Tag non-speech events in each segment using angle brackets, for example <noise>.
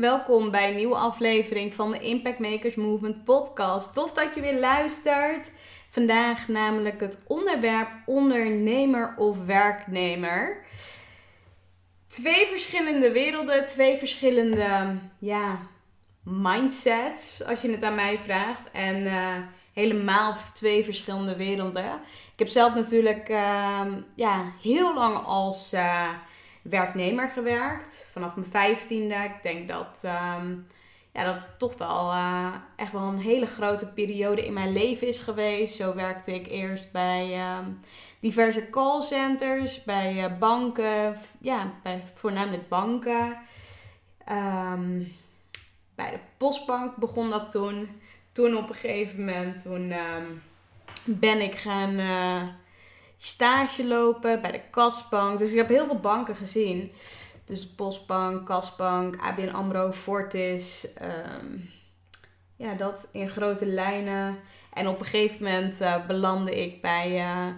Welkom bij een nieuwe aflevering van de Impact Makers Movement podcast. Tof dat je weer luistert. Vandaag namelijk het onderwerp ondernemer of werknemer. Twee verschillende werelden, twee verschillende ja, mindsets, als je het aan mij vraagt. En uh, helemaal twee verschillende werelden. Ik heb zelf natuurlijk uh, ja, heel lang als... Uh, werknemer gewerkt. Vanaf mijn vijftiende. Ik denk dat, um, ja, dat toch wel uh, echt wel een hele grote periode in mijn leven is geweest. Zo werkte ik eerst bij um, diverse callcenters, bij uh, banken. Ja, bij voornamelijk banken. Um, bij de postbank begon dat toen. Toen op een gegeven moment, toen ben ik gaan... Stage lopen bij de kasbank. Dus ik heb heel veel banken gezien. Dus Postbank, Kasbank, ABN AMRO, Fortis. Um, ja, dat in grote lijnen. En op een gegeven moment uh, belandde ik bij, uh,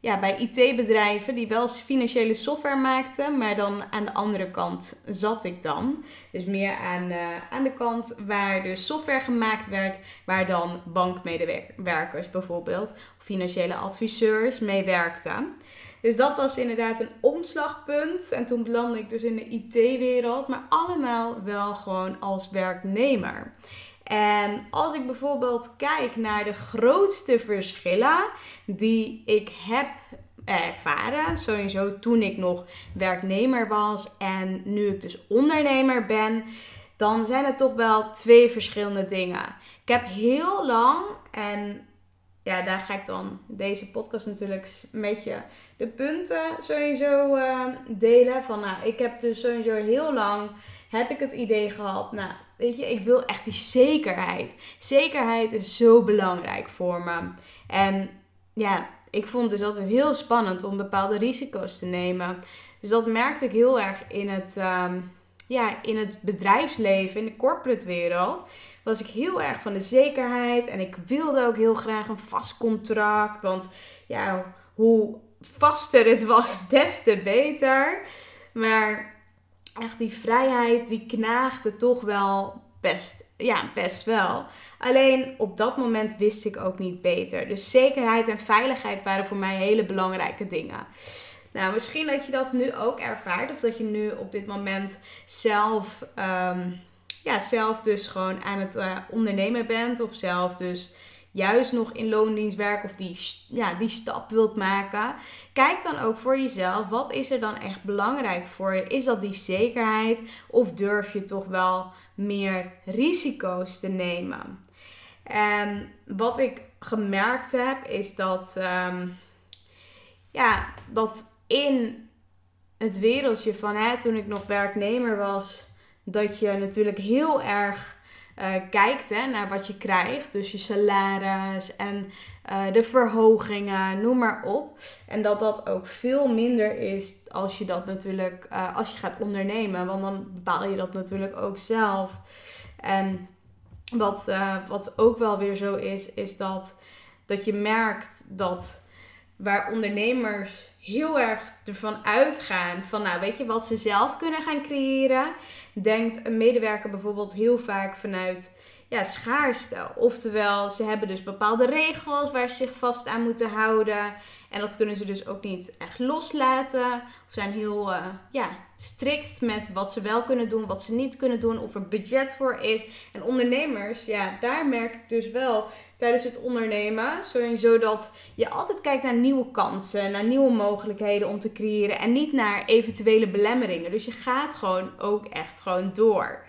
ja, bij IT-bedrijven die wel financiële software maakten. Maar dan aan de andere kant zat ik dan. Dus meer aan, uh, aan de kant waar de software gemaakt werd. Waar dan bankmedewerkers bijvoorbeeld, of financiële adviseurs mee werkten. Dus dat was inderdaad een omslagpunt. En toen belandde ik dus in de IT-wereld. Maar allemaal wel gewoon als werknemer. En als ik bijvoorbeeld kijk naar de grootste verschillen die ik heb ervaren, sowieso toen ik nog werknemer was en nu ik dus ondernemer ben, dan zijn het toch wel twee verschillende dingen. Ik heb heel lang en ja, daar ga ik dan deze podcast natuurlijk een beetje de punten sowieso uh, delen. Van nou, ik heb dus sowieso heel lang heb ik het idee gehad, nou, weet je, ik wil echt die zekerheid. Zekerheid is zo belangrijk voor me. En ja, ik vond het dus altijd heel spannend om bepaalde risico's te nemen. Dus dat merkte ik heel erg in het, um, ja, in het bedrijfsleven, in de corporate wereld. Was ik heel erg van de zekerheid. En ik wilde ook heel graag een vast contract. Want ja, hoe vaster het was, <laughs> des te beter. Maar echt die vrijheid, die knaagde toch wel best, ja, best wel. Alleen op dat moment wist ik ook niet beter. Dus zekerheid en veiligheid waren voor mij hele belangrijke dingen. Nou, misschien dat je dat nu ook ervaart. Of dat je nu op dit moment zelf, um, ja, zelf dus gewoon aan het uh, ondernemen bent. Of zelf dus juist nog in loondienst werken of die, ja, die stap wilt maken. Kijk dan ook voor jezelf, wat is er dan echt belangrijk voor je? Is dat die zekerheid of durf je toch wel meer risico's te nemen? En wat ik gemerkt heb is dat, um, ja, dat in het wereldje van hè, toen ik nog werknemer was, dat je natuurlijk heel erg uh, kijkt hè, naar wat je krijgt. Dus je salaris en uh, de verhogingen, noem maar op. En dat dat ook veel minder is als je dat natuurlijk, uh, als je gaat ondernemen. Want dan bepaal je dat natuurlijk ook zelf. En wat, wat ook wel weer zo is, is dat, dat je merkt dat waar ondernemers heel erg ervan uitgaan van, nou weet je, wat ze zelf kunnen gaan creëren, denkt een medewerker bijvoorbeeld heel vaak vanuit ja, schaarste. Oftewel, ze hebben dus bepaalde regels waar ze zich vast aan moeten houden. En dat kunnen ze dus ook niet echt loslaten. Of zijn heel uh, ja, strikt met wat ze wel kunnen doen, wat ze niet kunnen doen, of er budget voor is. En ondernemers, ja, daar merk ik dus wel tijdens het ondernemen. Sowieso dat je altijd kijkt naar nieuwe kansen, naar nieuwe mogelijkheden om te creëren. En niet naar eventuele belemmeringen. Dus je gaat gewoon ook echt gewoon door.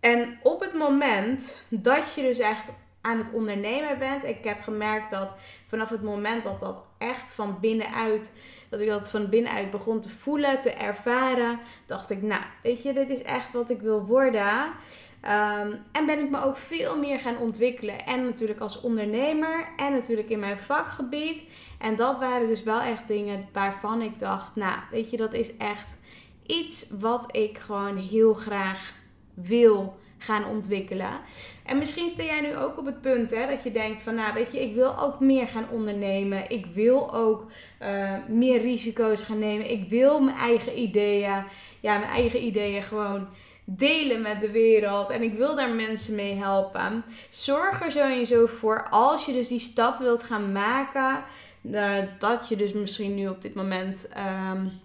En op het moment dat je dus echt aan het ondernemen bent, ik heb gemerkt dat vanaf het moment dat dat echt van binnenuit, dat ik dat van binnenuit begon te voelen, te ervaren, dacht ik, nou, weet je, dit is echt wat ik wil worden. Ehm, en ben ik me ook veel meer gaan ontwikkelen. En natuurlijk als ondernemer en natuurlijk in mijn vakgebied. En dat waren dus wel echt dingen waarvan ik dacht, nou, weet je, dat is echt iets wat ik gewoon heel graag wil gaan ontwikkelen. En misschien sta jij nu ook op het punt hè, dat je denkt van, nou weet je, ik wil ook meer gaan ondernemen. Ik wil ook uh, meer risico's gaan nemen. Ik wil mijn eigen ideeën, ja, mijn eigen ideeën gewoon delen met de wereld. En ik wil daar mensen mee helpen. Zorg er sowieso voor, als je dus die stap wilt gaan maken, uh, dat je dus misschien nu op dit moment... Um,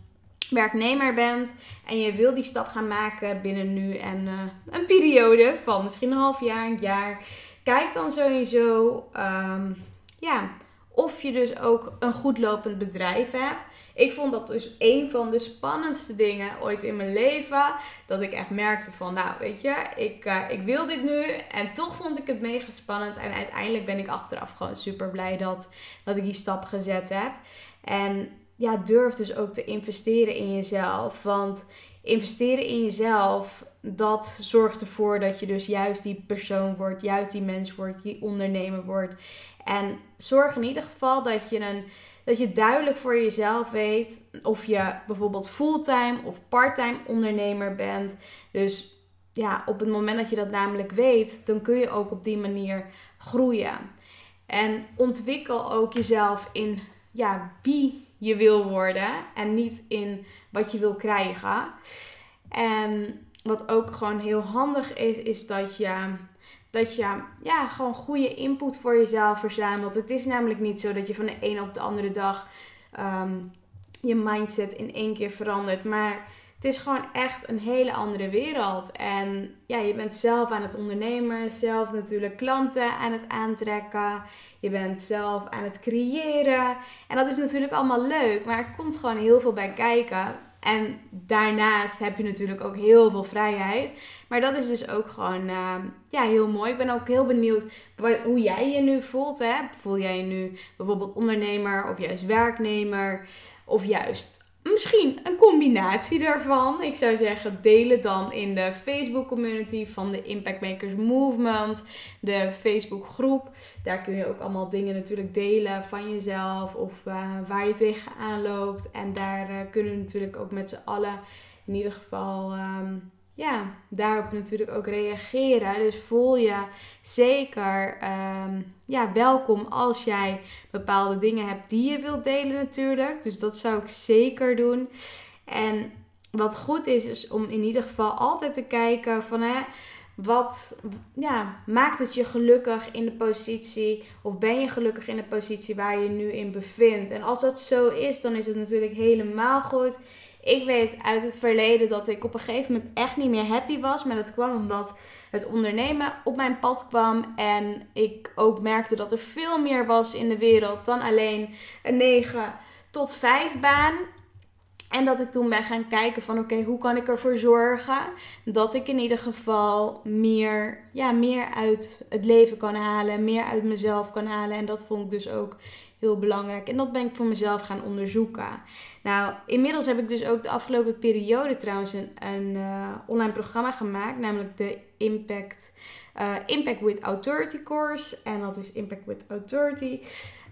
werknemer bent en je wil die stap gaan maken binnen nu en uh, een periode van misschien een half jaar, een jaar, kijk dan sowieso um, ja, of je dus ook een goed lopend bedrijf hebt. Ik vond dat dus een van de spannendste dingen ooit in mijn leven. Dat ik echt merkte van, nou weet je, ik, uh, ik wil dit nu. En toch vond ik het mega spannend. En uiteindelijk ben ik achteraf gewoon super blij dat, dat ik die stap gezet heb. En ja, durf dus ook te investeren in jezelf. Want investeren in jezelf, dat zorgt ervoor dat je dus juist die persoon wordt, juist die mens wordt, die ondernemer wordt. En zorg in ieder geval dat je een dat je duidelijk voor jezelf weet of je bijvoorbeeld fulltime of parttime ondernemer bent. Dus ja, op het moment dat je dat namelijk weet, dan kun je ook op die manier groeien. En ontwikkel ook jezelf in ja, wie je wil worden en niet in wat je wil krijgen. En wat ook gewoon heel handig is, is dat je, dat je ja, gewoon goede input voor jezelf verzamelt. Het is namelijk niet zo dat je van de ene op de andere dag ehm, je mindset in één keer verandert. Maar het is gewoon echt een hele andere wereld. En ja, je bent zelf aan het ondernemen, zelf natuurlijk klanten aan het aantrekken. Je bent zelf aan het creëren. En dat is natuurlijk allemaal leuk, maar er komt gewoon heel veel bij kijken. En daarnaast heb je natuurlijk ook heel veel vrijheid. Maar dat is dus ook gewoon uh, ja, heel mooi. Ik ben ook heel benieuwd hoe jij je nu voelt. Hè? Voel jij je nu bijvoorbeeld ondernemer of juist werknemer? Of juist misschien een combinatie daarvan. Ik zou zeggen, deel het dan in de Facebook community van de Impact Makers Movement, de Facebook groep. Daar kun je ook allemaal dingen natuurlijk delen van jezelf of uh, waar je tegenaan loopt. En daar uh, kunnen we natuurlijk ook met z'n allen in ieder geval um, ja, daarop natuurlijk ook reageren. Dus voel je zeker um, ja, welkom als jij bepaalde dingen hebt die je wilt delen natuurlijk. Dus dat zou ik zeker doen. En wat goed is, is om in ieder geval altijd te kijken van hè, wat ja, maakt het je gelukkig in de positie of ben je gelukkig in de positie waar je nu in bevindt. En als dat zo is, dan is het natuurlijk helemaal goed. Ik weet uit het verleden dat ik op een gegeven moment echt niet meer happy was. Maar dat kwam omdat het ondernemen op mijn pad kwam. En ik ook merkte dat er veel meer was in de wereld dan alleen een 9 tot 5 baan. En dat ik toen ben gaan kijken van oké, hoe kan ik ervoor zorgen dat ik in ieder geval meer, ja, meer uit het leven kan halen, meer uit mezelf kan halen. En dat vond ik dus ook heel belangrijk. En dat ben ik voor mezelf gaan onderzoeken. Nou, inmiddels heb ik dus ook de afgelopen periode trouwens een, uh, online programma gemaakt, namelijk de Impact, uh, Impact with Authority course. En dat is Impact with Authority.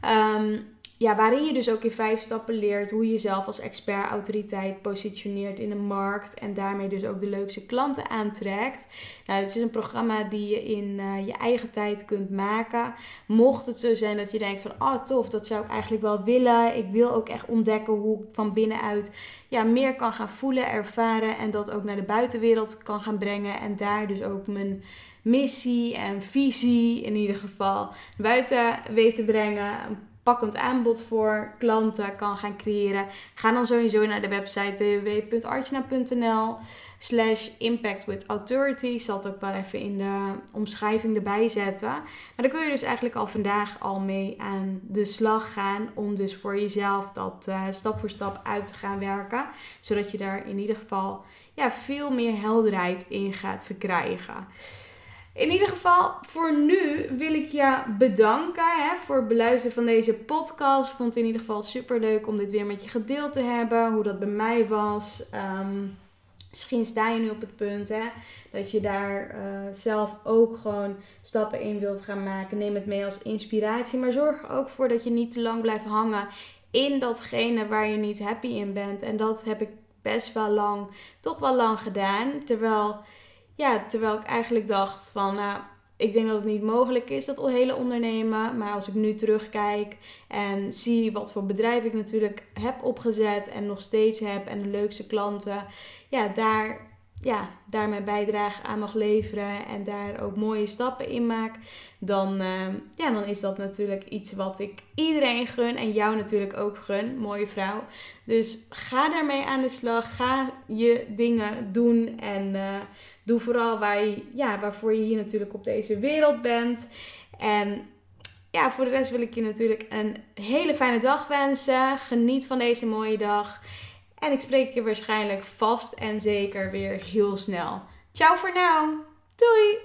Um, ja, waarin je dus ook in vijf stappen leert hoe je jezelf als expert autoriteit positioneert in de markt en daarmee dus ook de leukste klanten aantrekt. Nou, het is een programma die je in uh, je eigen tijd kunt maken. Mocht het zo zijn dat je denkt van, oh tof, dat zou ik eigenlijk wel willen. Ik wil ook echt ontdekken hoe ik van binnenuit ja, meer kan gaan voelen, ervaren en dat ook naar de buitenwereld kan gaan brengen en daar dus ook mijn missie en visie in ieder geval buiten weten brengen pakkend aanbod voor klanten kan gaan creëren. Ga dan sowieso naar de website www.archana.nl slash impact with authority. Ik zal het ook wel even in de omschrijving erbij zetten. Maar dan kun je dus eigenlijk al vandaag al mee aan de slag gaan om dus voor jezelf dat uh, stap voor stap uit te gaan werken. Zodat je daar in ieder geval ja, veel meer helderheid in gaat verkrijgen. In ieder geval, voor nu wil ik je bedanken hè, voor het beluisteren van deze podcast. Ik vond het in ieder geval super leuk om dit weer met je gedeeld te hebben. Hoe dat bij mij was. Um, misschien sta je nu op het punt hè, dat je daar uh, zelf ook gewoon stappen in wilt gaan maken. Neem het mee als inspiratie. Maar zorg er ook voor dat je niet te lang blijft hangen in datgene waar je niet happy in bent. En dat heb ik best wel lang, toch wel lang gedaan. Terwijl ja, terwijl ik eigenlijk dacht van, nou, ik denk dat het niet mogelijk is, dat hele ondernemen. Maar als ik nu terugkijk en zie wat voor bedrijf ik natuurlijk heb opgezet en nog steeds heb en de leukste klanten, ja, daar ja, daar mijn bijdrage aan mag leveren en daar ook mooie stappen in maak, dan, uh, ja, dan is dat natuurlijk iets wat ik iedereen gun en jou natuurlijk ook gun, mooie vrouw. Dus ga daarmee aan de slag, ga je dingen doen en uh, doe vooral waar je, ja, waarvoor je hier natuurlijk op deze wereld bent. En ja, voor de rest wil ik je natuurlijk een hele fijne dag wensen. Geniet van deze mooie dag. En ik spreek je waarschijnlijk vast en zeker weer heel snel. Ciao voor nu. Doei!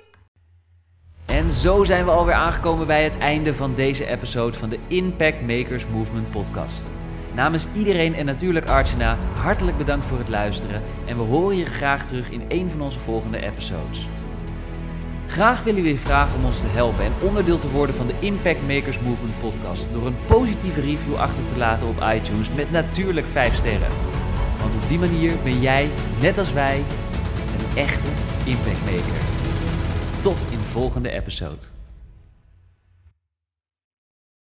En zo zijn we alweer aangekomen bij het einde van deze episode van de Impact Makers Movement podcast. Namens iedereen en natuurlijk Archana, hartelijk bedankt voor het luisteren en we horen je graag terug in een van onze volgende episodes. Graag willen we je vragen om ons te helpen en onderdeel te worden van de Impact Makers Movement podcast door een positieve review achter te laten op iTunes met natuurlijk 5 sterren. Want op die manier ben jij, net als wij, een echte impactmaker. Tot in de volgende episode.